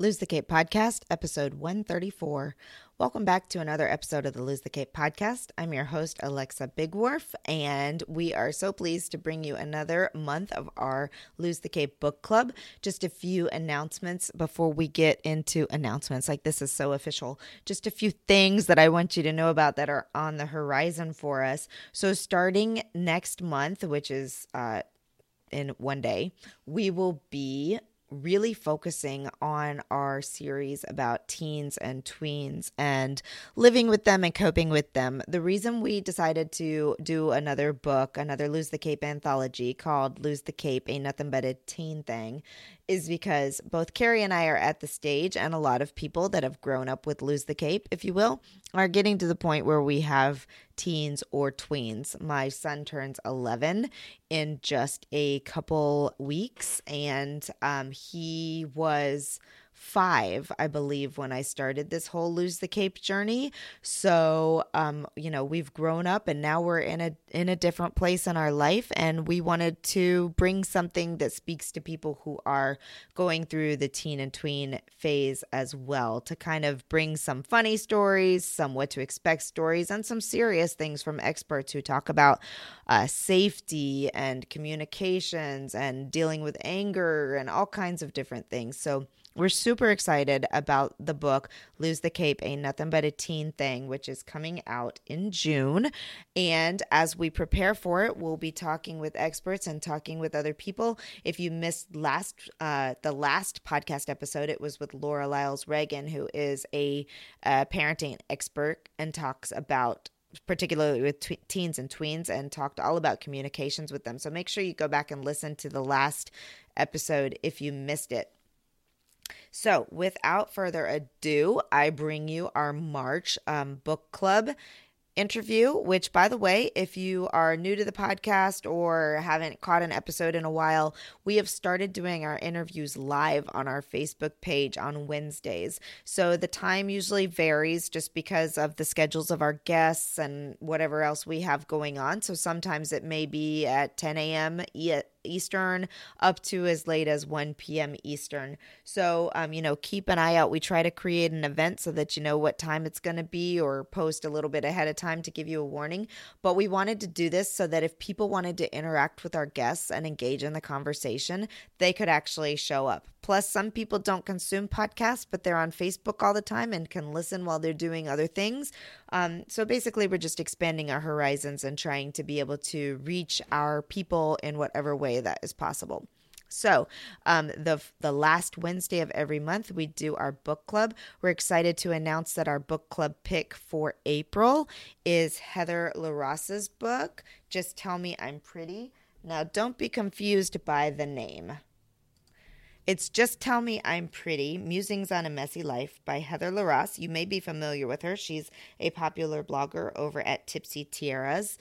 Lose the Cape Podcast, episode 134. Welcome back to another episode of the Lose the Cape Podcast. I'm your host, Alexa Bigwarfe, and we are so pleased to bring you another month of our Lose the Cape book club. Just a few announcements before we get into announcements. Like, this is so official. Just a few things that I want you to know about that are on the horizon for us. So, starting next month, which is, uh, in one day, we will be really focusing on our series about teens and tweens and living with them and coping with them. The reason we decided to do another book, another Lose the Cape anthology called Lose the Cape Ain't Nothing But a Teen Thing, is because both Carrie and I are at the stage, and a lot of people that have grown up with Lose the Cape, if you will, are getting to the point where we have teens or tweens. My son turns 11 in just a couple weeks, and um, he was five, I believe, when I started this whole lose the cape journey. So, um, you know, we've grown up and now we're in a in a different place in our life, and we wanted to bring something that speaks to people who are going through the teen and tween phase as well, to kind of bring some funny stories, some what to expect stories, and some serious things from experts who talk about uh, safety and communications and dealing with anger and all kinds of different things. So we're super excited about the book Lose the Cape Ain't Nothing But a Teen Thing, which is coming out in June. And as we prepare for it, we'll be talking with experts and talking with other people. If you missed last uh, the last podcast episode, it was with Laura Lyles Reagan, who is a, a parenting expert and talks about particularly with teens and tweens and talked all about communications with them. So make sure you go back and listen to the last episode if you missed it. So, without further ado, I bring you our March um, book club interview, which, by the way, if you are new to the podcast or haven't caught an episode in a while, we have started doing our interviews live on our Facebook page on Wednesdays. So the time usually varies just because of the schedules of our guests and whatever else we have going on. So sometimes it may be at 10 a.m. Eastern up to as late as 1 p.m. Eastern. So, um, you know, keep an eye out. We try to create an event so that you know what time it's going to be or post a little bit ahead of time to give you a warning. But we wanted to do this so that if people wanted to interact with our guests and engage in the conversation, they could actually show up. Plus, some people don't consume podcasts, but they're on Facebook all the time and can listen while they're doing other things. Um, so basically, we're just expanding our horizons and trying to be able to reach our people in whatever way that is possible. So, um, the the last Wednesday of every month, we do our book club. We're excited to announce that our book club pick for April is Heather LaRossa's book. Just tell me I'm pretty. Now, don't be confused by the name. It's Just Tell Me I'm Pretty Musings on a Messy Life by Heather LaRosse. You may be familiar with her. She's a popular blogger over at Tipsy Tiaras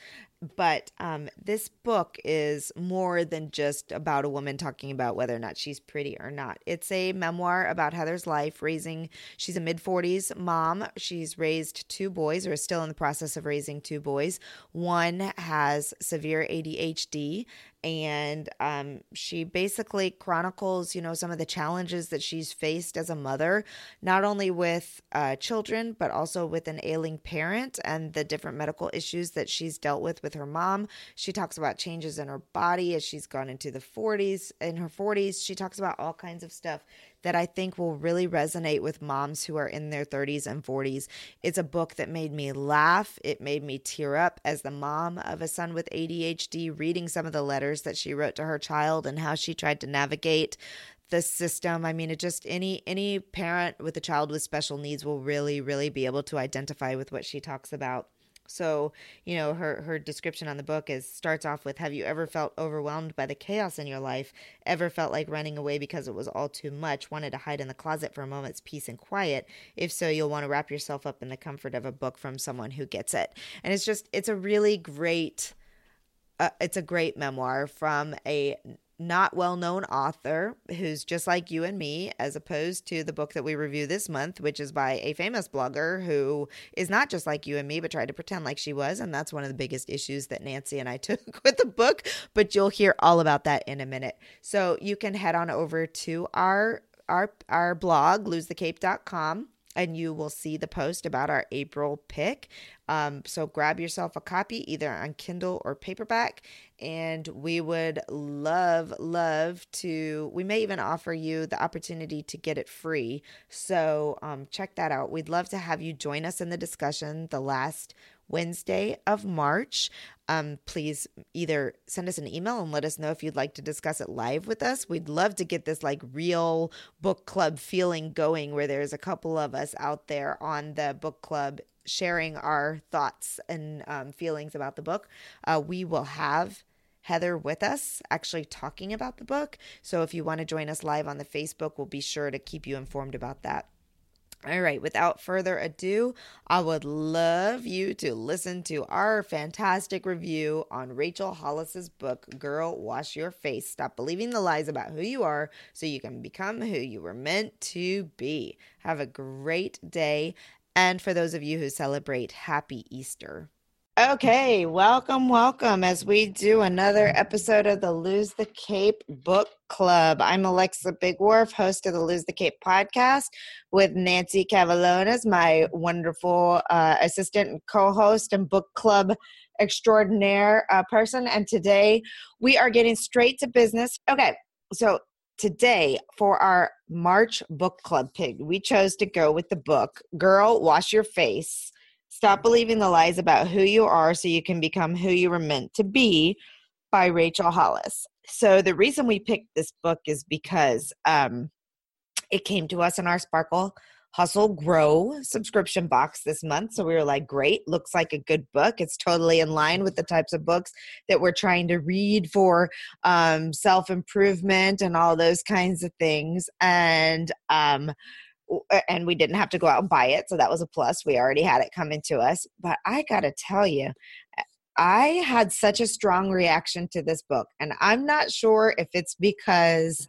but um, this book is more than just about a woman talking about whether or not she's pretty or not. It's a memoir about Heather's life raising, she's a mid 40s mom. She's raised two boys, or is still in the process of raising two boys. One has severe ADHD, and um, she basically chronicles you know some of the challenges that she's faced as a mother not only with uh, children but also with an ailing parent and the different medical issues that she's dealt with with her mom. She talks about changes in her body as she's gone into the 40s in her 40s she talks about all kinds of stuff that I think will really resonate with moms who are in their 30s and 40s. It's a book that made me laugh. It made me tear up as the mom of a son with ADHD, reading some of the letters that she wrote to her child and how she tried to navigate the system i mean it just any any parent with a child with special needs will really really be able to identify with what she talks about so, you know, her her description on the book is starts off with have you ever felt overwhelmed by the chaos in your life? Ever felt like running away because it was all too much? Wanted to hide in the closet for a moment's peace and quiet? If so, you'll want to wrap yourself up in the comfort of a book from someone who gets it. And it's just it's a really great uh, it's a great memoir from a not well known author who's just like you and me, as opposed to the book that we review this month, which is by a famous blogger who is not just like you and me, but tried to pretend like she was. And that's one of the biggest issues that Nancy and I took with the book. But you'll hear all about that in a minute. So you can head on over to our our our blog, losethecape.com and you will see the post about our April pick. Um, so grab yourself a copy either on Kindle or paperback. And we would love, love to, we may even offer you the opportunity to get it free. So um, check that out. We'd love to have you join us in the discussion the last Wednesday of March. Um, please either send us an email and let us know if you'd like to discuss it live with us. We'd love to get this like real book club feeling going where there's a couple of us out there on the book club sharing our thoughts and um, feelings about the book. Uh, we will have Heather with us, actually talking about the book. So if you want to join us live on the Facebook, we'll be sure to keep you informed about that. All right, without further ado, I would love you to listen to our fantastic review on Rachel Hollis's book, Girl Wash Your Face. Stop believing the lies about who you are so you can become who you were meant to be. Have a great day. And for those of you who celebrate, happy Easter. Okay, welcome, welcome as we do another episode of the Lose the Cape Book Club. I'm Alexa Bigwarfe, host of the Lose the Cape podcast, with Nancy Cavalones, my wonderful uh, assistant and co host and book club extraordinaire uh, person. And today we are getting straight to business. Okay, so today for our March book club pick, we chose to go with the book Girl Wash Your Face Stop believing the lies about who you are so you can become who you were meant to be by Rachel Hollis. So the reason we picked this book is because um, it came to us in our Sparkle Hustle Grow subscription box this month. So we were like, great, looks like a good book. It's totally in line with the types of books that we're trying to read for um, self improvement and all those kinds of things. And um, and we didn't have to go out and buy it so that was a plus we already had it coming to us but i gotta tell you i had such a strong reaction to this book and i'm not sure if it's because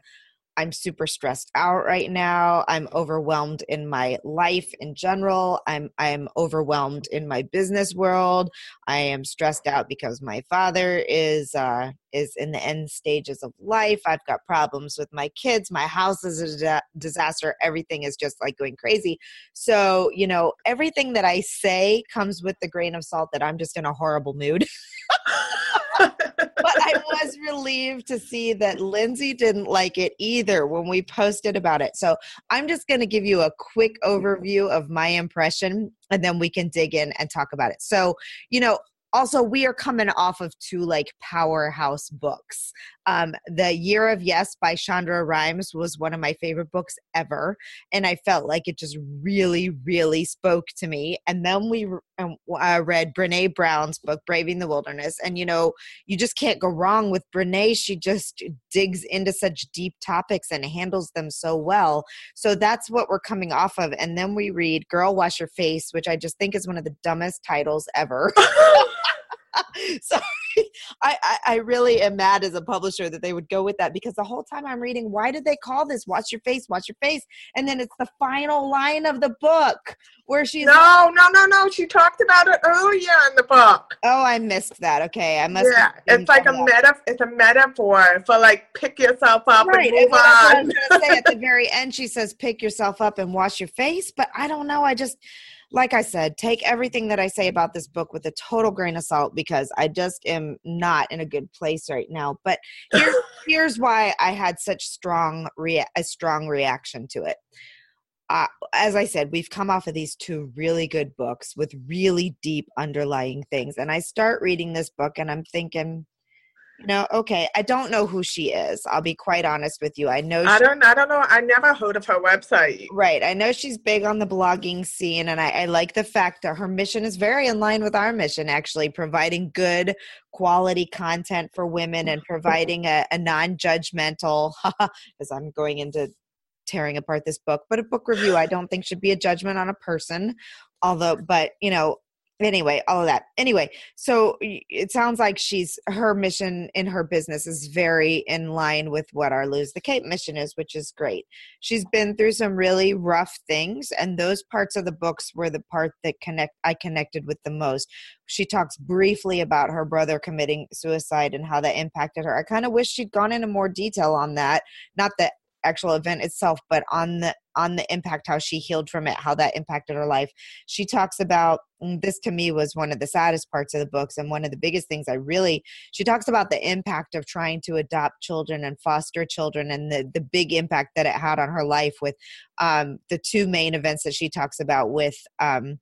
I'm super stressed out right now. I'm overwhelmed in my life in general. I'm I'm overwhelmed in my business world. I am stressed out because my father is uh, is in the end stages of life. I've got problems with my kids. My house is a disaster. Everything is just like going crazy. So you know, everything that I say comes with the grain of salt that I'm just in a horrible mood. but I was relieved to see that Lindsay didn't like it either when we posted about it. So I'm just going to give you a quick overview of my impression and then we can dig in and talk about it. So, you know, also we are coming off of two like powerhouse books um, the year of yes by Shonda Rhimes was one of my favorite books ever and i felt like it just really really spoke to me and then we um, uh, read brene brown's book braving the wilderness and you know you just can't go wrong with brene she just digs into such deep topics and handles them so well. So that's what we're coming off of. And then we read girl wash your face which i just think is one of the dumbest titles ever Sorry. I, I, I really am mad as a publisher that they would go with that because the whole time I'm reading, why did they call this "Watch Your Face, Watch Your Face"? And then it's the final line of the book where she's no, no, no, no. She talked about it earlier in the book. Oh, I missed that. Okay, I must. Yeah, it's like a meta. It's a metaphor for like pick yourself up right. and move on. I was say at the very end, she says, "Pick yourself up and wash your face," but I don't know. I just like I said, take everything that I say about this book with a total grain of salt because I just am not in a good place right now. But here's here's why I had such strong rea- a strong reaction to it. Uh, as I said, we've come off of these two really good books with really deep underlying things, and I start reading this book and I'm thinking, no, okay. I don't know who she is. I'll be quite honest with you. I know. I don't. I don't know. I never heard of her website. Right. I know she's big on the blogging scene, and I, I like the fact that her mission is very in line with our mission. Actually, providing good quality content for women and providing a, a non-judgmental. as I'm going into tearing apart this book, but a book review I don't think should be a judgment on a person. Although, but you know, anyway all of that. Anyway so it sounds like she's her mission in her business is very in line with what our lose the cape mission is which is great. She's been through some really rough things and those parts of the books were the part that connect i connected with the most. She talks briefly about her brother committing suicide and how that impacted her. I kind of wish she'd gone into more detail on that. Not that actual event itself but on the on the impact how she healed from it how that impacted her life. She talks about this to me was one of the saddest parts of the books and one of the biggest things i really she talks about the impact of trying to adopt children and foster children and the the big impact that it had on her life with um the two main events that she talks about with um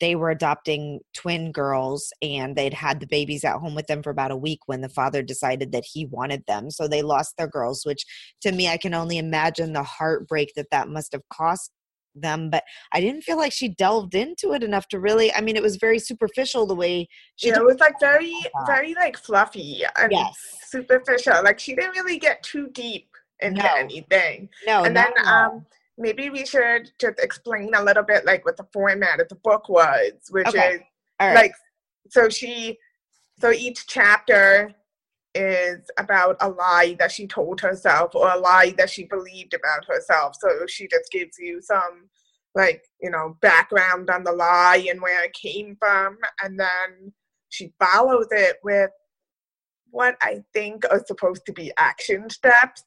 they were adopting twin girls and they'd had the babies at home with them for about a week when the father decided that he wanted them so they lost their girls which to me i can only imagine the heartbreak that that must have cost them but i didn't feel like she delved into it enough to really i mean it was very superficial the way she yeah, it was like very very like fluffy and yes. superficial like she didn't really get too deep into No. anything no and then um maybe we should just explain a little bit like what the format of the book was which Okay. is right. like so she so each chapter is about a lie that she told herself or a lie that she believed about herself. So she just gives you some like you know background on the lie and where it came from and then she follows it with what i think are supposed to be action steps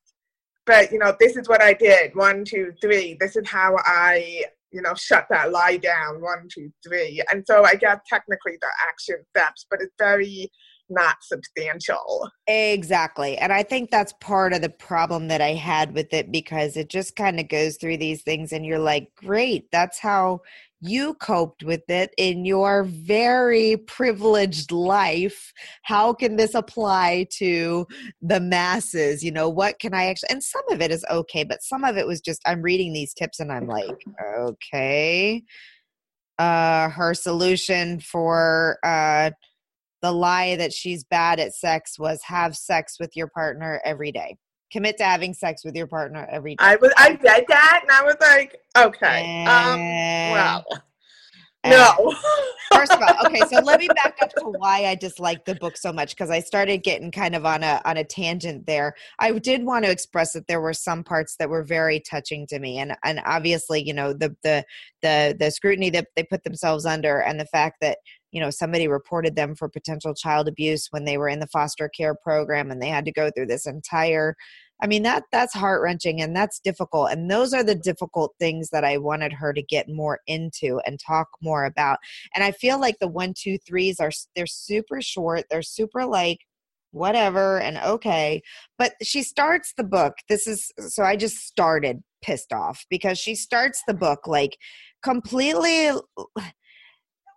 but you know this is what i did. One two three. This is how i you know shut that lie down. One two three. And so i guess technically they're action steps but it's very not substantial. Exactly. And I think that's part of the problem that I had with it because it just kind of goes through these things and you're like, great, that's how you coped with it in your very privileged life. How can this apply to the masses? You know, what can I actually, and some of it is okay, but some of it was just, I'm reading these tips and I'm like, okay. Uh, her solution for, uh, the lie that she's bad at sex was have sex with your partner every day. Commit to having sex with your partner every day. i was i read that and i was like okay um well no First of all, okay, so let me back up to why I disliked the book so much because I started getting kind of on a on a tangent there. I did want to express that there were some parts that were very touching to me, and and obviously, you know, the the the the scrutiny that they put themselves under, and the fact that you know somebody reported them for potential child abuse when they were in the foster care program, and they had to go through this entire I mean that that's heart wrenching and that's difficult. And those are the difficult things that I wanted her to get more into and talk more about. And I feel like the one, two, threes are they're super short. They're super like whatever and okay. But she starts the book. This is so I just started pissed off because she starts the book like completely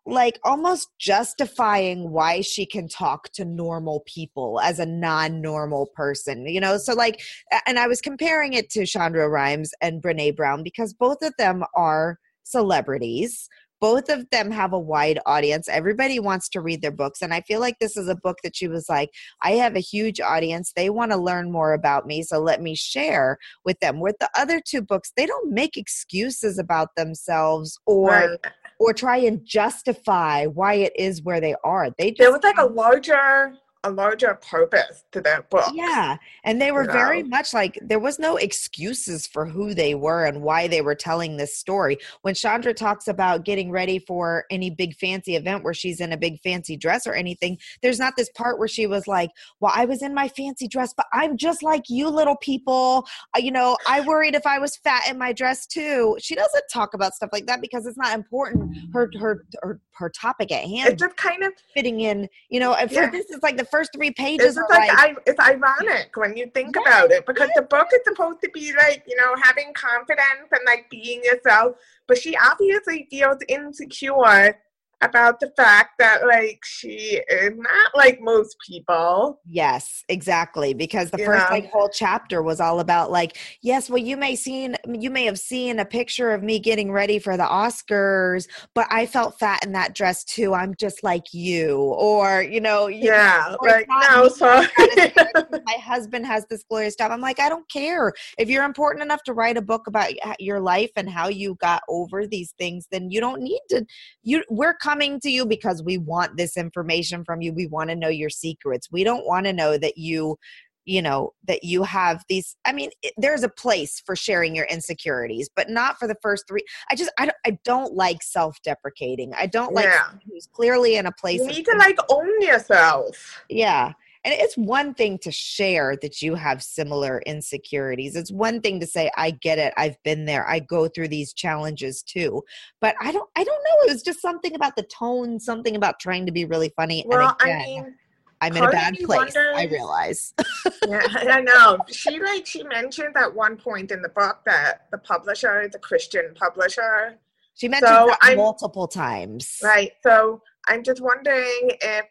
like almost justifying why she can talk to normal people as a non-normal person you know? So like and i was comparing it to Shonda Rhimes and brene brown because both of them are celebrities. Both of them have a wide audience. Everybody wants to read their books and i feel like this is a book that she was like i have a huge audience. They want to learn more about me so let me share with them. With the other two books they don't make excuses about themselves or right. Or try and justify why it is where they are. They just there was like a larger a larger purpose to that book yeah, and they were you very much like there was no excuses for who they were and why they were telling this story. When Shonda talks about getting ready for any big fancy event where she's in a big fancy dress or anything, there's not this part where she was like, "Well, I was in my fancy dress, but I'm just like you little people. Uh, you know, I worried if I was fat in my dress too." She doesn't talk about stuff like that because it's not important. Her her her, her topic at hand it's just kind of fitting in, you know, and for Yeah. this it's like the first three pages it's like, like, I, it's ironic when you think about it because the book is supposed to be like you know having confidence and like being yourself but she obviously feels insecure about the fact that like she is not like most people Yes, exactly. Because the You first know? like whole chapter was all about like, yes, well, you may seen you may have seen a picture of me getting ready for the Oscars, but I felt fat in that dress too. I'm just like you, or you know, you- yeah it's like no sorry my husband has this glorious job. I'm like, I don't care. If you're important enough to write a book about your life and how you got over these things, then you don't need to. You, we're coming to you because we want this information from you. We want to know your secrets. We don't want to know that you, you know, that you have these. I mean, it, there's a place for sharing your insecurities, but not for the first three. I just, I don't, I don't like self-deprecating. I don't like Yeah. who's clearly in a place. you need to like own yourself yeah and it's one thing to share that you have similar insecurities. It's one thing to say i get it. I've been there. I go through these challenges too. But i don't i don't know. It was just something about the tone something about trying to be really funny. Well and again, i mean i'm in a bad place i realize. Yeah, I know. She like she mentioned at one point in the book that the publisher the Christian publisher. she mentioned So multiple times. Right. So I'm just wondering if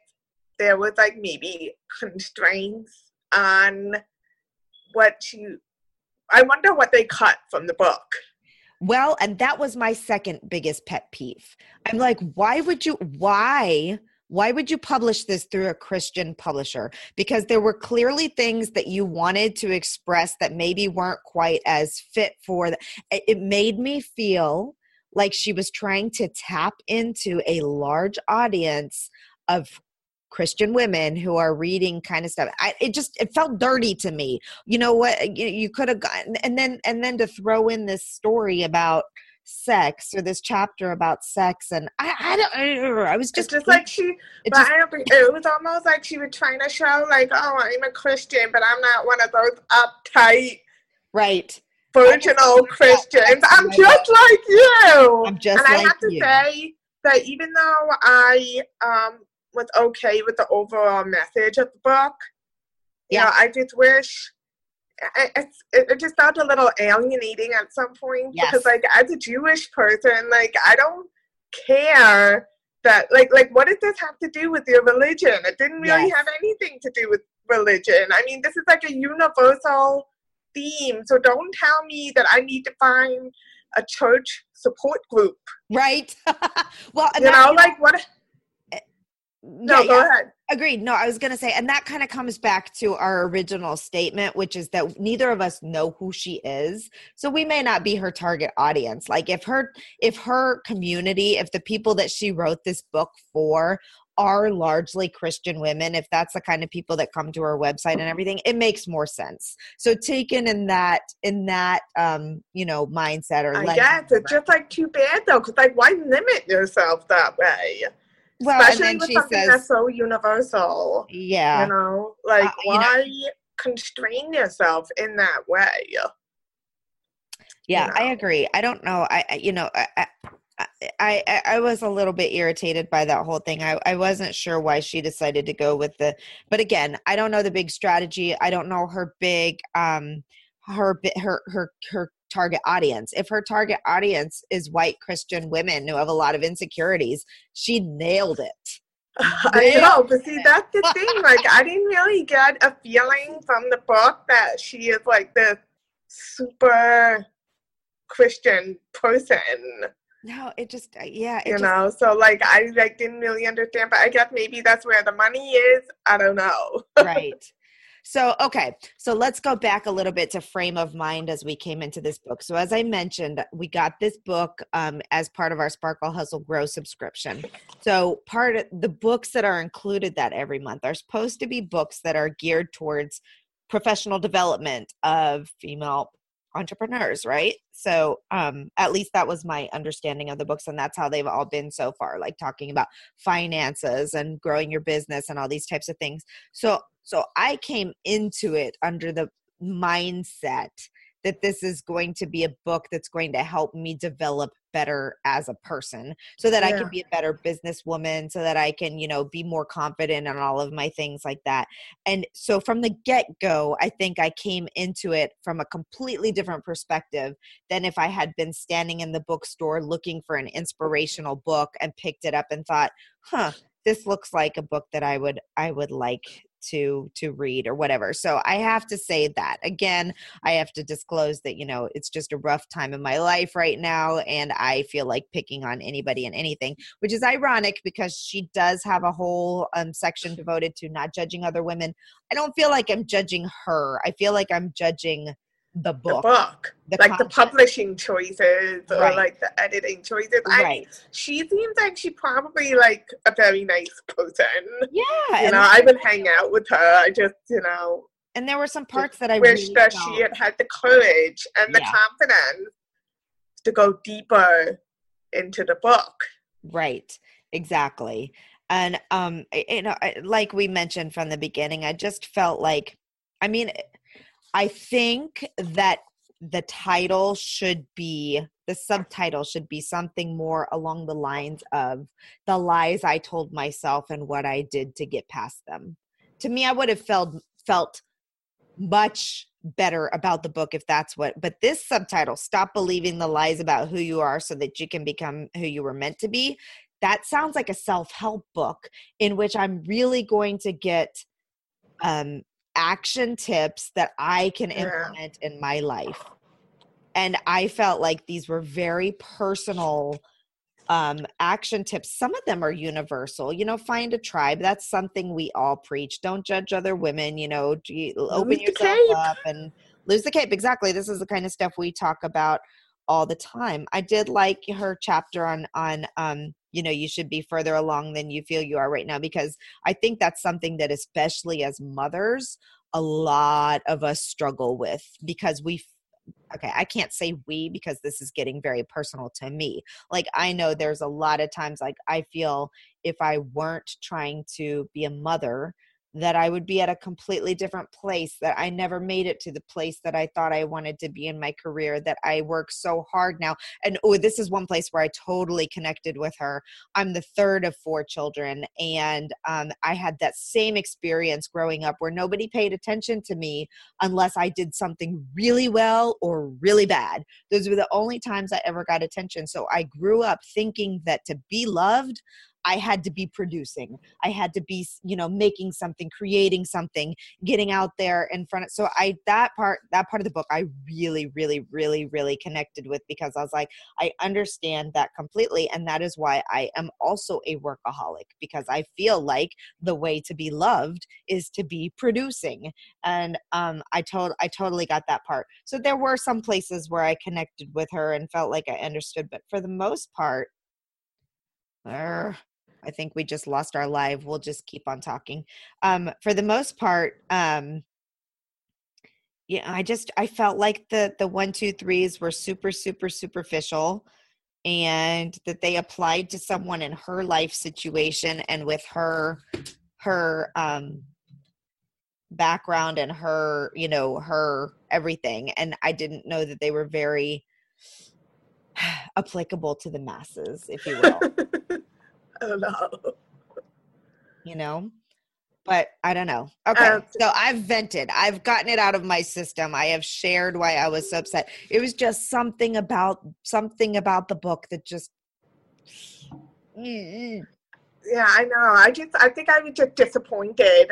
there was like maybe constraints on what you I wonder what they cut from the book. Well, and that was my second biggest pet peeve. I'm like, why would you why why would you publish this through a Christian publisher? Because there were clearly things that you wanted to express that maybe weren't quite as fit for the it it made me feel like she was trying to tap into a large audience of Christian women who are reading kind of stuff. I, it just it felt dirty to me. You know what? You, you could have gotten and then and then to throw in this story about sex or this chapter about sex and I I don't I was It's just just like she it but just I don't think it was almost like she was trying to show like, oh I'm a Christian, but I'm not one of those uptight right. virginal Christians. I'm just like you. I'm just and I have to you. say that even though I um was okay with the overall message of the book, you Yeah. know, I just wish it, it just felt a little alienating at some point Yes. because like as a Jewish person, like I don't care that like like what does this have to do with your religion? It didn't really Yes. have anything to do with religion. I mean, this is like a universal theme. So don't tell me that I need to find a church support group. Right. well, You know, like what? No, yeah, go yeah. ahead. Agreed. No, I was going to say, and that kind of comes back to our original statement, which is that neither of us know who she is. So we may not be her target audience. Like if her, if her community, if the people that she wrote this book for are largely Christian women, if that's the kind of people that come to her website and everything, it makes more sense. So taken in that, in that, um, you know, mindset or I guess it's just like too bad though, because like why limit yourself that way? Well, Especially and then with she something says, that's so universal. yeah. You know, like Uh, you know- why constrain yourself in that way? yeah i know. agree i don't know i I- you know I, I I, I I was a little bit irritated by that whole thing. I, I wasn't sure why she decided to go with the, but again, I don't know the big strategy. I don't know her big, um, her her her her target audience. If her target audience is white Christian women who have a lot of insecurities, she nailed it. I know, but see, that's the thing. Like, I didn't really get a feeling from the book that she is like this super Christian person. No, it just uh, yeah, it you just, know so like i like didn't really understand but i guess maybe that's where the money is i don't know right. So, okay. So let's go back a little bit to frame of mind as we came into this book. So, as I mentioned, we got this book um, as part of our Sparkle Hustle Grow subscription. So, part of the books that are included that every month are supposed to be books that are geared towards professional development of female entrepreneurs, right? So, um, at least that was my understanding of the books, and that's how they've all been so far, like talking about finances and growing your business and all these types of things. So, so I came into it under the mindset that this is going to be a book that's going to help me develop better as a person so that I can be a better businesswoman so that I can, you know, be more confident on all of my things like that. And so from the get-go, I think I came into it from a completely different perspective than if I had been standing in the bookstore looking for an inspirational book and picked it up and thought, "Huh, this looks like a book that I would I would like to to read or whatever." So I have to say that. Again, I have to disclose that, you know, it's just a rough time in my life right now and I feel like picking on anybody and anything, which is ironic because she does have a whole um section devoted to not judging other women. I don't feel like I'm judging her. I feel like I'm judging the the book. book the like the publishing choices or Right. like the editing choices I mean, Right. she seems like she probably like a very nice person Yeah. you know i would hang out with her i just you know and there were some parts that I wish really that felt- she had had the courage and the Yeah. confidence to go deeper into the book Right. Exactly. and um you know like we mentioned from the beginning i just felt like i mean i think that the title should be the subtitle should be something more along the lines of the lies i told myself and what i did to get past them. To me i would have felt felt much better about the book if that's what but this subtitle stop believing the lies about who you are so that you can become who you were meant to be that sounds like a self-help book in which i'm really going to get um action tips that i can implement in my life and i felt like these were very personal um, action tips. Some of them are universal. You know, find a tribe. That's something we all preach. Don't judge other women. You know, open lose yourself up and lose the cape. Exactly. This is the kind of stuff we talk about all the time. I did like her chapter on on um, you know, you should be further along than you feel you are right now because I think that's something that especially as mothers a lot of us struggle with because we okay, I can't say we because this is getting very personal to me. Like, I know there's a lot of times, like, I feel if I weren't trying to be a mother, that I would be at a completely different place, that I never made it to the place that I thought I wanted to be in my career, that I work so hard now. And oh, this is one place where I totally connected with her. I'm the third of four children, and um, I had that same experience growing up where nobody paid attention to me unless I did something really well or really bad. Those were the only times I ever got attention. So I grew up thinking that to be loved, I had to be producing. I had to be, you know, making something, creating something, getting out there in front of so I that part that part of the book I really really really really connected with because I was like I understand that completely and that is why I am also a workaholic because I feel like the way to be loved is to be producing and um I told I totally got that part. So there were some places where I connected with her and felt like I understood but for the most part uh, I think we just lost our live. We'll just keep on talking. Um, for the most part, um, yeah, I just I felt like the the one two threes were super super superficial, and that they applied to someone in her life situation and with her her um background and her you know her everything and i didn't know that they were very applicable to the masses if you will I don't know. You know? But I don't know. Okay. Um, so I've vented. I've gotten it out of my system. I have shared why I was so upset. It was just something about something about the book that just Yeah, I know. I just I think I was just disappointed.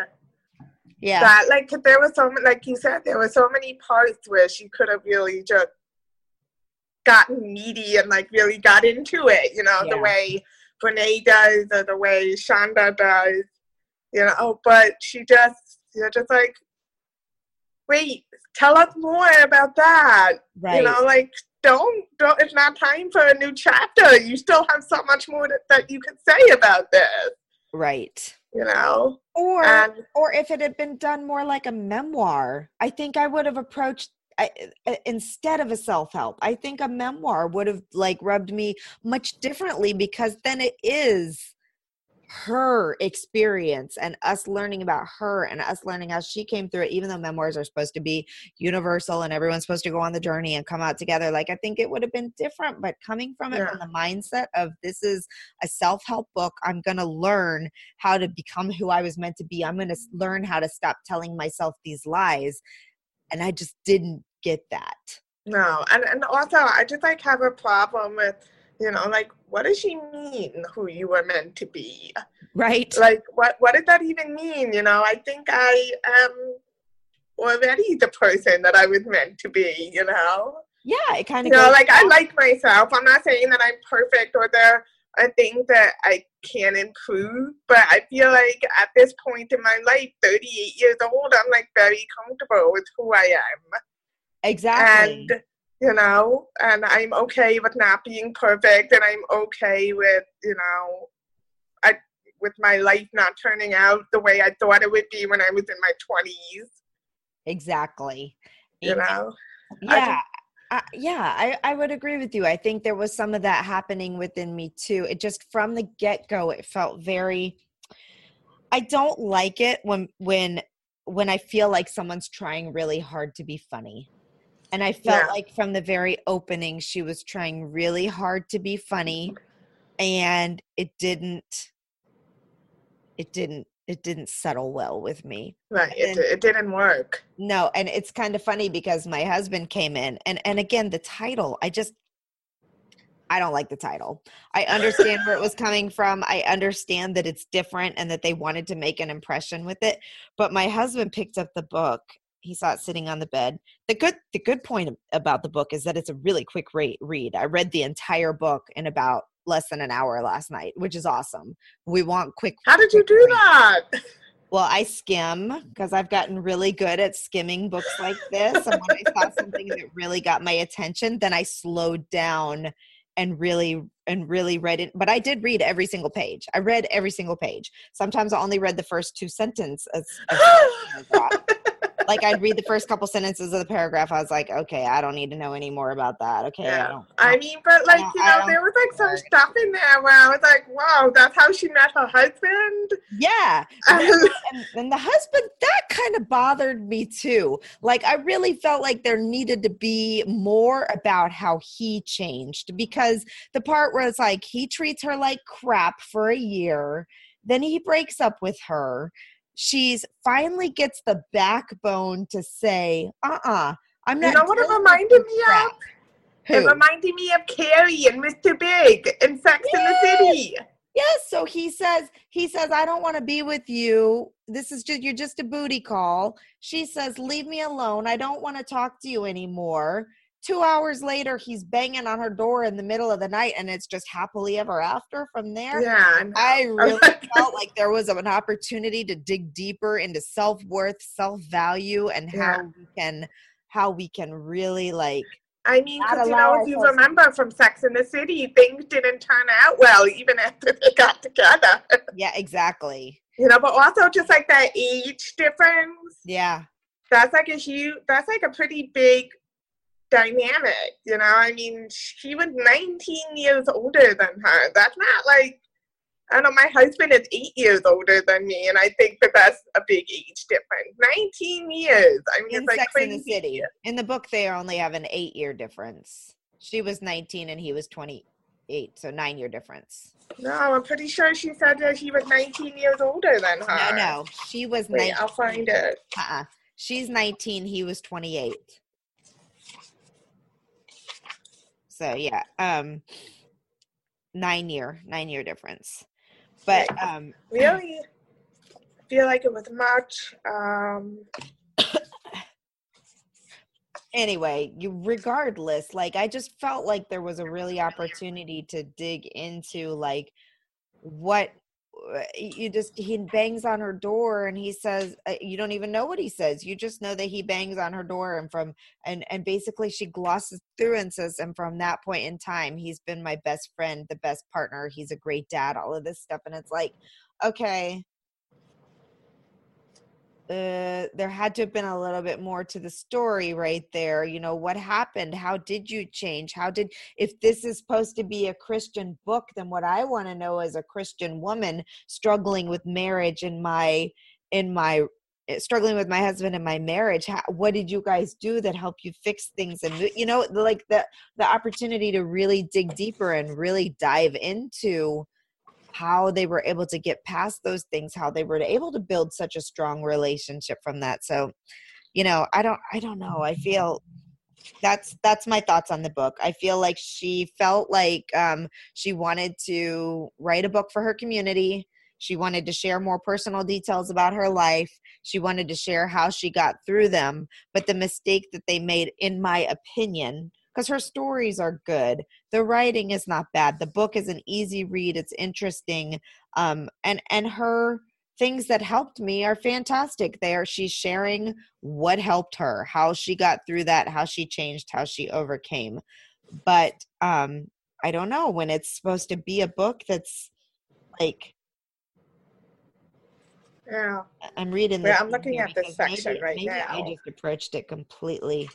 Yeah. That like there was so like you said, there were so many parts where she could have really just gotten needy and like really got into it, you know, yeah. the way Brene does or the way Shonda does, you know, but she just, you're just like, wait, tell us more about that. Right. You know, like, don't, don't, it's not time for a new chapter. You still have so much more that, that you can say about this. Right. You know? Or, and, or if it had been done more like a memoir, I think I would have approached I, uh, instead of a self-help i think a memoir would have like rubbed me much differently because then it is her experience and us learning about her and us learning how she came through it even though memoirs are supposed to be universal and everyone's supposed to go on the journey and come out together. Like i think it would have been different but coming from it yeah. from the mindset of this is a self-help book i'm going to learn how to become who i was meant to be. I'm going to learn how to stop telling myself these lies and i just didn't get that. No, and and also I just like have a problem with you know like what does she mean who you were meant to be? Right. Like what what did that even mean? You know i think i am already the person that i was meant to be you know? Yeah it kind of you know like i like myself. I'm not saying that i'm perfect or there are thing that i can improve but i feel like at this point in my life 38 years old i'm like very comfortable with who i am Exactly. And you know, and I'm okay with not being perfect, and I'm okay with you know, I with my life not turning out the way I thought it would be when I was in my twenties. Exactly. You know. Yeah. Yeah, I, I would agree with you. I think there was some of that happening within me too. It just from the get go, it felt very I don't like it when when when I feel like someone's trying really hard to be funny. And I felt Yeah. like from the very opening she was trying really hard to be funny and it didn't it didn't it didn't settle well with me. Right. It, And- it didn't work. No, and it's kind of funny because my husband came in and and again the title, I just I don't like the title. I understand where it was coming from. I understand that it's different and that they wanted to make an impression with it, but my husband picked up the book. He saw it sitting on the bed. The good the good point about the book is that it's a really quick rate read. I read the entire book in about less than an hour last night, which is awesome. We want quick How did you do reads. that? Well, I skim because I've gotten really good at skimming books like this. And when I saw something that really got my attention, then I slowed down and really and really read it. But I did read every single page. I read every single page. Sometimes I only read the first two sentences. like I'd read the first couple sentences of the paragraph. I was like, okay, I don't need to know any more about that. Okay, I Yeah. don't. I mean, but like, Yeah, you know, there was like some stuff in there where I was like, wow, that's how she met her husband. yeah. And and, and the husband that kind of bothered me too like i really felt like there needed to be more about how he changed because the part where it's like he treats her like crap for a year then he breaks up with her she's finally gets the backbone to say uh-uh i'm not you know what it reminded me of? crap." It reminded me of Carrie and Mr. Big in Sex in the City. Yes, so he says he says I don't want to be with you. This is just you're just a booty call. She says leave me alone. I don't want to talk to you anymore. 2 hours later he's banging on her door in the middle of the night and it's just happily ever after from there. Yeah. I. I really felt like there was an opportunity to dig deeper into self-worth, self-value and how Yeah. we can how we can really like I mean, because you know, if you remember from Sex in the City, things didn't turn out well even after they got together. yeah, exactly. You know, but also just like that age difference, Yeah. that's like a huge, that's like a pretty big dynamic. You know, I mean, she was 19 years older than her. That's not like, I don't know, my husband is eight years older than me, and I think that that's a big age difference. 19 years. I mean, in it's like crazy. in the City. In the book, they only have an eight year difference. She was 19 and he was 28, so nine year difference. No, I'm pretty sure she said that he was 19 years older than her. No, no, she was Wait, 19. I'll find it. Uh-uh. She's 19, he was 28. So yeah, um, nine year, nine year difference. But um, Really feel like it was much. Um, anyway you regardless like i just felt like there was a really opportunity to dig into like what you just he bangs on her door and he says uh, you don't even know what he says. You just know that he bangs on her door and from and and basically she glosses through and says and from that point in time he's been my best friend the best partner. He's a great dad all of this stuff. And it's like okay uh, there had to have been a little bit more to the story right there. You know, what happened? How did you change? How did, if this is supposed to be a Christian book, then what I want to know as a Christian woman struggling with marriage in my, in my, eh, struggling with my husband in my marriage how, what did you guys do that helped you fix things and you know like the the opportunity to really dig deeper and really dive into how they were able to get past those things how they were able to build such a strong relationship from that. So you know i don't i don't know. I feel that's that's my thoughts on the book. I feel like she felt like um she wanted to write a book for her community. She wanted to share more personal details about her life. She wanted to share how she got through them. But the mistake that they made in my opinion because her stories are good. The writing is not bad. The book is an easy read. It's interesting um and and her things that helped me are fantastic. They are she's sharing what helped her how she got through that how she changed how she overcame. But um i don't know when it's supposed to be a book that's like yeah. i'm reading Yeah, I'm looking at this because maybe- section right maybe i just approached it completely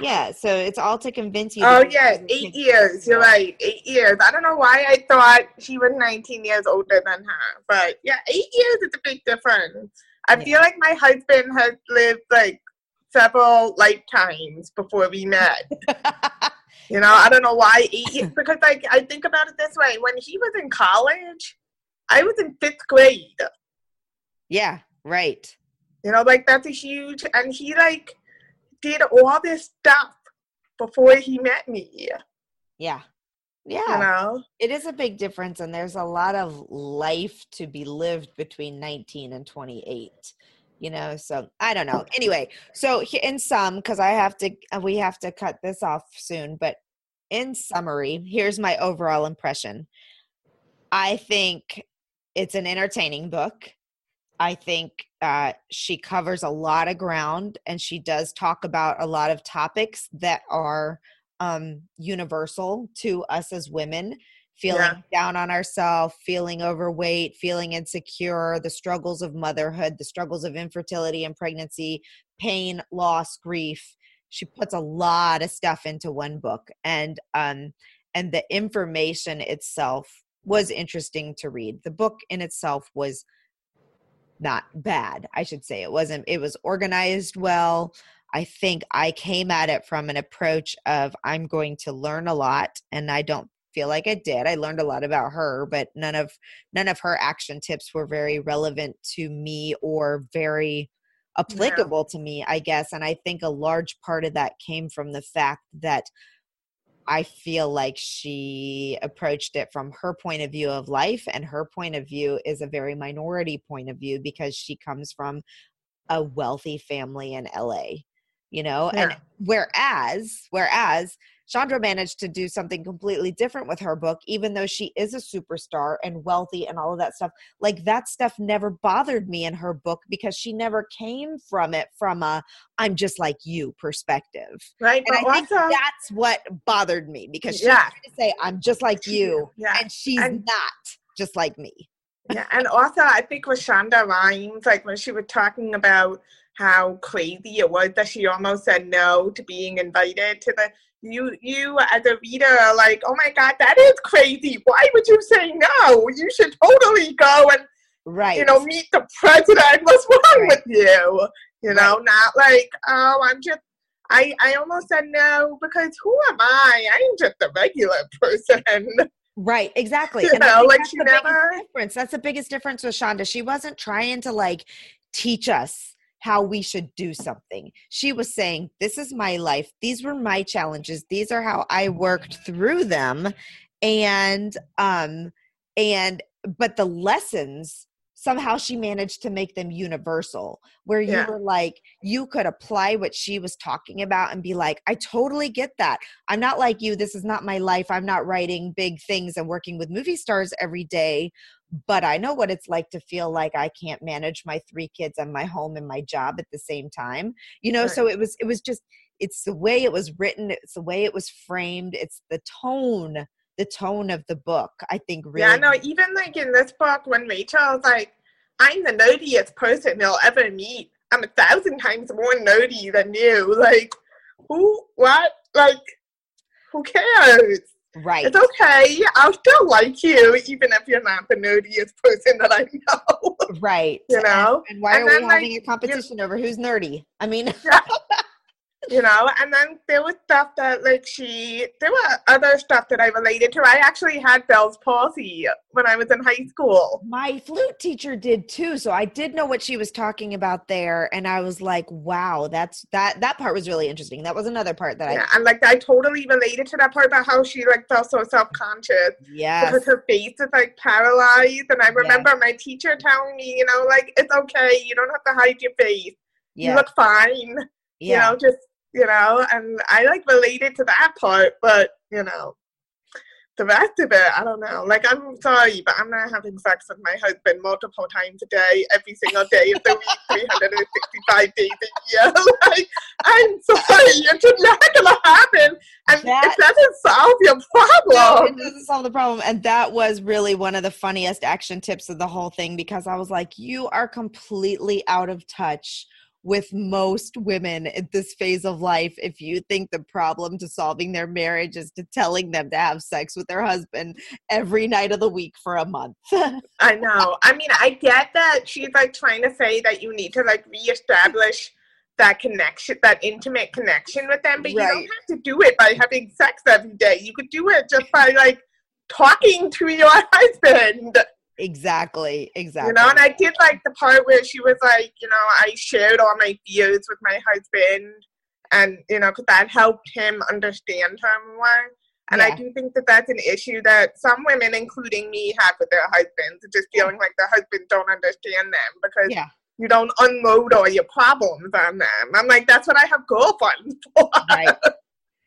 Yeah, so it's all to convince you. Oh yeah, eight years. You're right, eight years. I don't know why I thought she was 19 years older than her, but yeah, eight years is a big difference. I Yeah. feel like my husband has lived like several lifetimes before we met. You know, I don't know why eight years because like I think about it this way: when he was in college, I was in fifth grade. yeah, right. You know, like that's a huge, and he like did all this stuff before he met me. Yeah. Yeah. You know, It is a big difference, and there's a lot of life to be lived between 19 and 28. You know, so I don't know. Anyway, so in sum, because I have to, uh, we have to cut this off soon. But in summary, here's my overall impression. I think it's an entertaining book. I think uh, she covers a lot of ground, and she does talk about a lot of topics that are um, universal to us as women feeling Yeah. down on ourselves, feeling overweight, feeling insecure, the struggles of motherhood, the struggles of infertility and pregnancy, pain, loss, grief. She puts a lot of stuff into one book and um and the information itself was interesting to read. The book in itself was not bad, I should say. It wasn't it was organized well. I think I came at it from an approach of I'm going to learn a lot and I don't feel like I did. I learned a lot about her, but none of none of her action tips were very relevant to me or very applicable to me, I guess. And I think a large part of that came from the fact that I feel like she approached it from her point of view of life, and her point of view is a very minority point of view because she comes from a wealthy family in LA, you know? And whereas, whereas Shonda managed to do something completely different with her book, even though she is a superstar and wealthy and all of that stuff. Like that stuff never bothered me in her book because she never came from it from a I'm just like you perspective. right? And I think also, that's what bothered me because she Yeah. to say I'm just like you, yeah, and she's and- not just like me. yeah, and also I think with Shonda Rhimes, like when she was talking about how crazy it was that she almost said no to being invited to the you you as a reader are like, oh my god, that is crazy. Why would you say no? You should totally go and Right. you know meet the president. What's wrong Right. with you? You know, not like oh I'm just. I, I almost said no because who am I? I'm just a regular person. Right, exactly. You and know, like that's she the never- difference. That's the biggest difference with Shonda. She wasn't trying to like teach us how we should do something. She was saying, This is my life. These were my challenges. These are how I worked through them. And um and but the lessons somehow she managed to make them universal where you Yeah. were like you could apply what she was talking about and be like i totally get that i'm not like you this is not my life i'm not writing big things and working with movie stars every day but i know what it's like to feel like i can't manage my three kids and my home and my job at the same time you know so it was it was just it's the way it was written it's the way it was framed it's the tone the tone of the book i think really Yeah, no, even like in this book, when Rachel's like, I'm the nerdiest person you'll ever meet. I'm a thousand times more nerdy than you. Like, who, what? Like, who cares? Right It's okay. I'll still like you, even if you're not the nerdiest person that I know. right You know? and, and why And are we like, having a competition over who's nerdy i mean you know and then there was stuff that like she there were other stuff that i related to. I actually had bell's palsy when i was in high school. My flute teacher did too so i did know what she was talking about there and i was like wow that's that that part was really interesting. That was another part that I and like i totally related to that part about how she like felt so self-conscious yeah because her face is like paralyzed and i remember my teacher telling me you know like it's okay you don't have to hide your face. You look fine. You yeah. know just you know and i like related to that part but you know the rest of it i don't know. Like i'm sorry but i'm not having sex with my husband multiple times a day every single day of the week 365 days a year. Like i'm sorry it's not gonna happen. And That- it doesn't solve your no, problem it doesn't solve the problem. And that was really one of the funniest action tips of the whole thing because I was like, you are completely out of touch with most women at this phase of life if you think the problem to solving their marriage is to telling them to have sex with their husband every night of the week for a month. I know. I mean, I get that she's like trying to say that you need to like reestablish that connection, that intimate connection with them, but right. you don't have to do it by having sex every day. You could do it just by like talking to your husband. Exactly, exactly. You know, and I did like the part where she was like, you know, I shared all my fears with my husband, and you know, because that helped him understand her more. And yeah. I do think that that's an issue that some women, including me, have with their husbands, just feeling like their husbands don't understand them because yeah. you don't unload all your problems on them. I'm like, that's what I have girlfriends for. Right.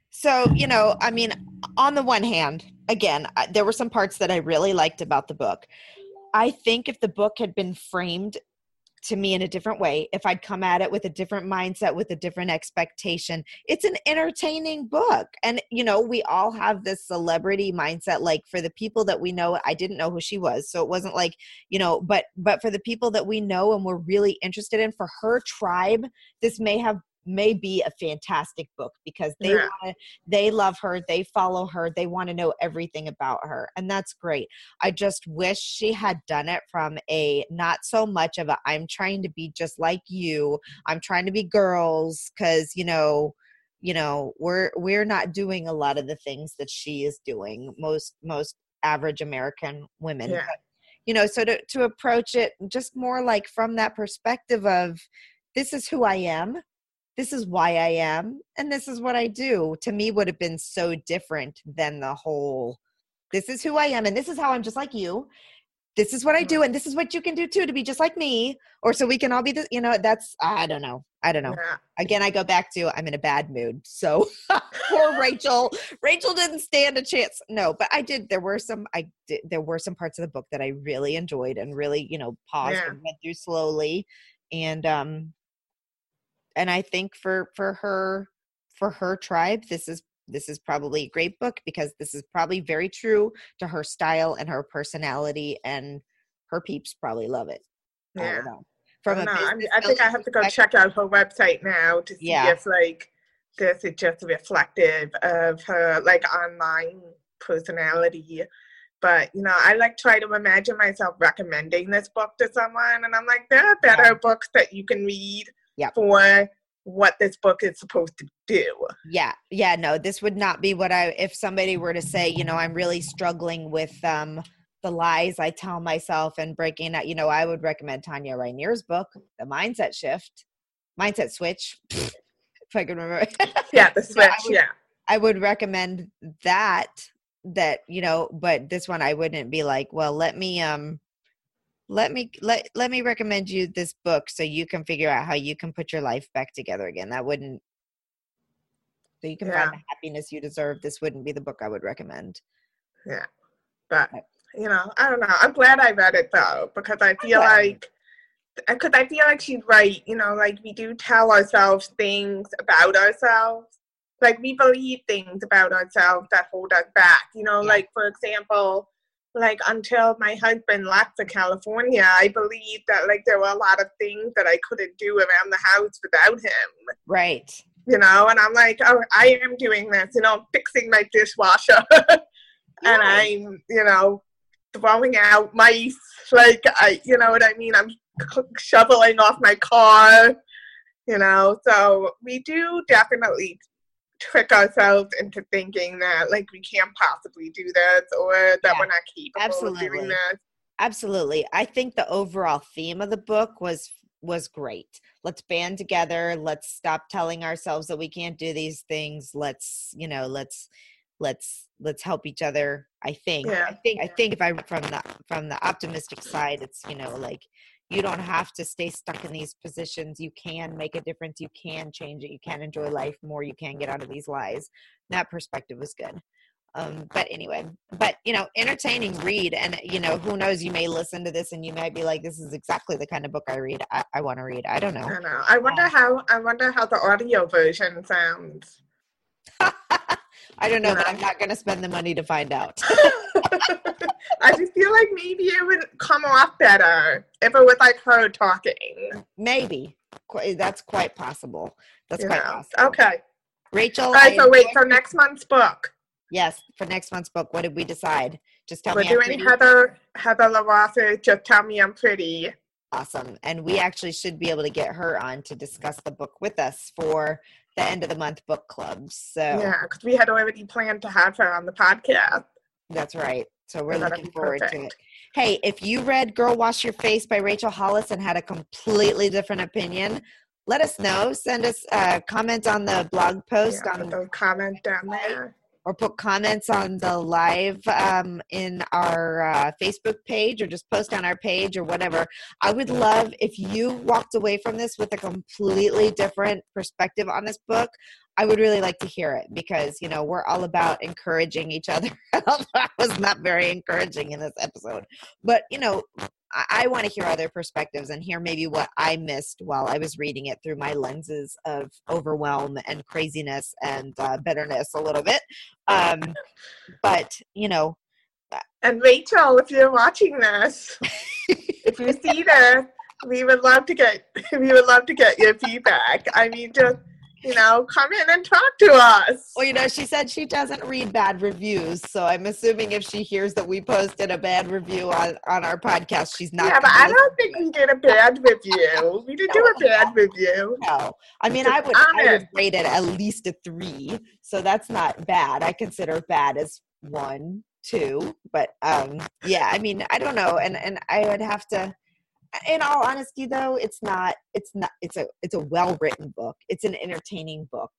So, you know, I mean, on the one hand, again, there were some parts that I really liked about the book. I think if the book had been framed to me in a different way, if I'd come at it with a different mindset, with a different expectation, it's an entertaining book. And, you know, we all have this celebrity mindset. Like for the people that we know, I didn't know who she was. So it wasn't like, you know, but, but for the people that we know and we're really interested in, for her tribe, this may have may be a fantastic book because they yeah. wanna, they love her they follow her they want to know everything about her and that's great i just wish she had done it from a not so much of a i'm trying to be just like you i'm trying to be girls cuz you know you know we're we're not doing a lot of the things that she is doing most most average american women yeah. but, you know so to to approach it just more like from that perspective of this is who i am this is why I am and this is what I do to me would have been so different than the whole this is who I am and this is how I'm just like you. This is what I do mm-hmm. and this is what you can do too to be just like me or so we can all be the you know that's I don't know. I don't know. Yeah. Again I go back to I'm in a bad mood. So poor Rachel. Rachel didn't stand a chance. No, but I did there were some I did there were some parts of the book that I really enjoyed and really, you know, paused yeah. and went through slowly and um and I think for for her for her tribe, this is this is probably a great book because this is probably very true to her style and her personality, and her peeps probably love it. Yeah. From I, mean, I think I have to go check out her website now to see yeah. if like this is just reflective of her like online personality but you know i like try to imagine myself recommending this book to someone and i'm like there are better yeah. books that you can read yeah. for what this book is supposed to do. Yeah. Yeah, no, this would not be what I if somebody were to say, you know, I'm really struggling with um the lies I tell myself and breaking out, you know, I would recommend Tanya Rainier's book, The Mindset Shift, Mindset Switch. if I can remember. yeah, the switch, I would, yeah. I would recommend that that, you know, but this one I wouldn't be like, well, let me um let me let let me recommend you this book so you can figure out how you can put your life back together again. That wouldn't so you can yeah. find the happiness you deserve this wouldn't be the book i would recommend. Yeah but you know i don't know. I'm glad i read it though because i feel like uh, because i feel like she's right you know like we do tell ourselves things about ourselves. Like we believe things about ourselves that hold us back you know yeah. like for example like until my husband left for California, I believed that like there were a lot of things that I couldn't do around the house without him. Right. You know, and I'm like, oh, I am doing this, you know, fixing my dishwasher. and I'm, you know, throwing out mice. Like, I, you know what I mean? I'm shoveling off my car, you know. So we do definitely trick ourselves into thinking that like we can't possibly do this or that yeah, we're not capable absolutely. of doing this. Absolutely. I think the overall theme of the book was was great. Let's band together. Let's stop telling ourselves that we can't do these things. Let's, you know, let's let's let's help each other. I think. Yeah. I think I think if I from the from the optimistic side, it's, you know, like you don't have to stay stuck in these positions you can make a difference you can change it you can enjoy life more you can get out of these lies. That perspective was good. Um, but anyway but you know entertaining read and you know who knows you may listen to this and you might be like this is exactly the kind of book i read i, I want to read i don't know. I know. I wonder um, how i wonder how the audio version sounds. I don't know, but I'm not going to spend the money to find out. I just feel like maybe it would come off better if it was like her talking. Maybe, eh, that's quite possible. That's you quite possible. Okay. Rachel. All right. I So wait for next month's book. Yes, for next month's book, what did we decide? Just tell We're me I'm doing. Heather Heather LaRosa. Just tell me I'm pretty. Awesome. And we actually should be able to get her on to discuss the book with us for the end of the month book club. So Yeah, because we had already planned to have her on the podcast. That's right. So we're looking forward to it. Hey, if you read Girl Wash Your Face by Rachel Hollis and had a completely different opinion, let us know. Send us a comment on the blog post Yeah, on put those comments down there. Or put comments on the live um, in our uh, Facebook page or just post on our page or whatever. I would love if you walked away from this with a completely different perspective on this book. I would really like to hear it because, you know, we're all about encouraging each other. I was not very encouraging in this episode. But, you know, I, I want to hear other perspectives and hear maybe what I missed while I was reading it through my lenses of overwhelm and craziness and uh, bitterness a little bit. Um, but you know, And Rachel, if you're watching this, if you see this, we would love to get we would love to get your feedback. I mean, just you know, come in and talk to us. well, you know, she said she doesn't read bad reviews, so I'm assuming if she hears that we posted a bad review on on our podcast, she's not. yeah, but I don't think we did a bad review. We didn't do a bad review. No, I mean, I would, I would rate it at least a three, so that's not bad. I consider bad as one, two, but um, yeah, I mean, I don't know, and and I would have to. In all honesty, though, it's not. It's not. It's a. It's a well written book. It's an entertaining book.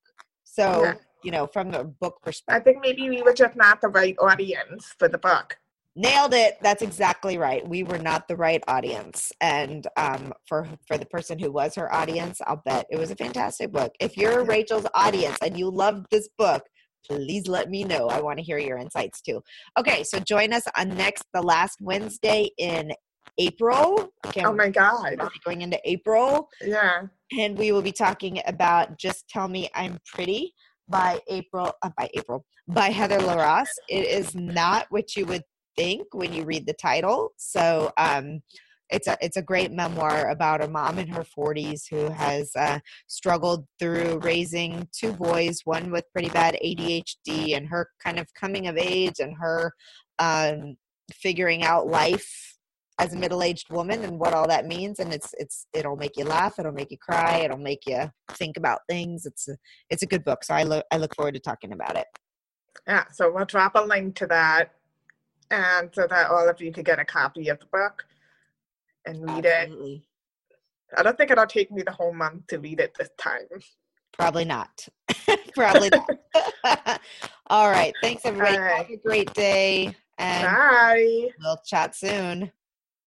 So Yeah. you know, from the book perspective I think maybe we were just not the right audience for the book. nailed it. That's exactly right. We were not the right audience, and um, for for the person who was her audience, I'll bet it was a fantastic book. If you're Rachel's audience and you loved this book, please let me know. I want to hear your insights too. Okay, so join us on next the last Wednesday in April. Okay, Oh my god. going into April, Yeah. and we will be talking about "Just Tell Me I'm Pretty" by April. Uh, by April by Heather LaRosa. It is not what you would think when you read the title. So. um it's a it's a great memoir about a mom in her 40s who has uh, struggled through raising two boys, one with pretty bad ADHD, and her kind of coming of age and her um, figuring out life as a middle-aged woman and what all that means. And it's it's it'll make you laugh, it'll make you cry, it'll make you think about things. It's a it's a good book, so I look I look forward to talking about it. Yeah. So we'll drop a link to that and so that all of you could get a copy of the book and read it. I don't think it'll take me the whole month to read it this time. Probably not. Probably not. All right. Thanks, everybody. Right. Have a great day. And Bye. we'll chat soon.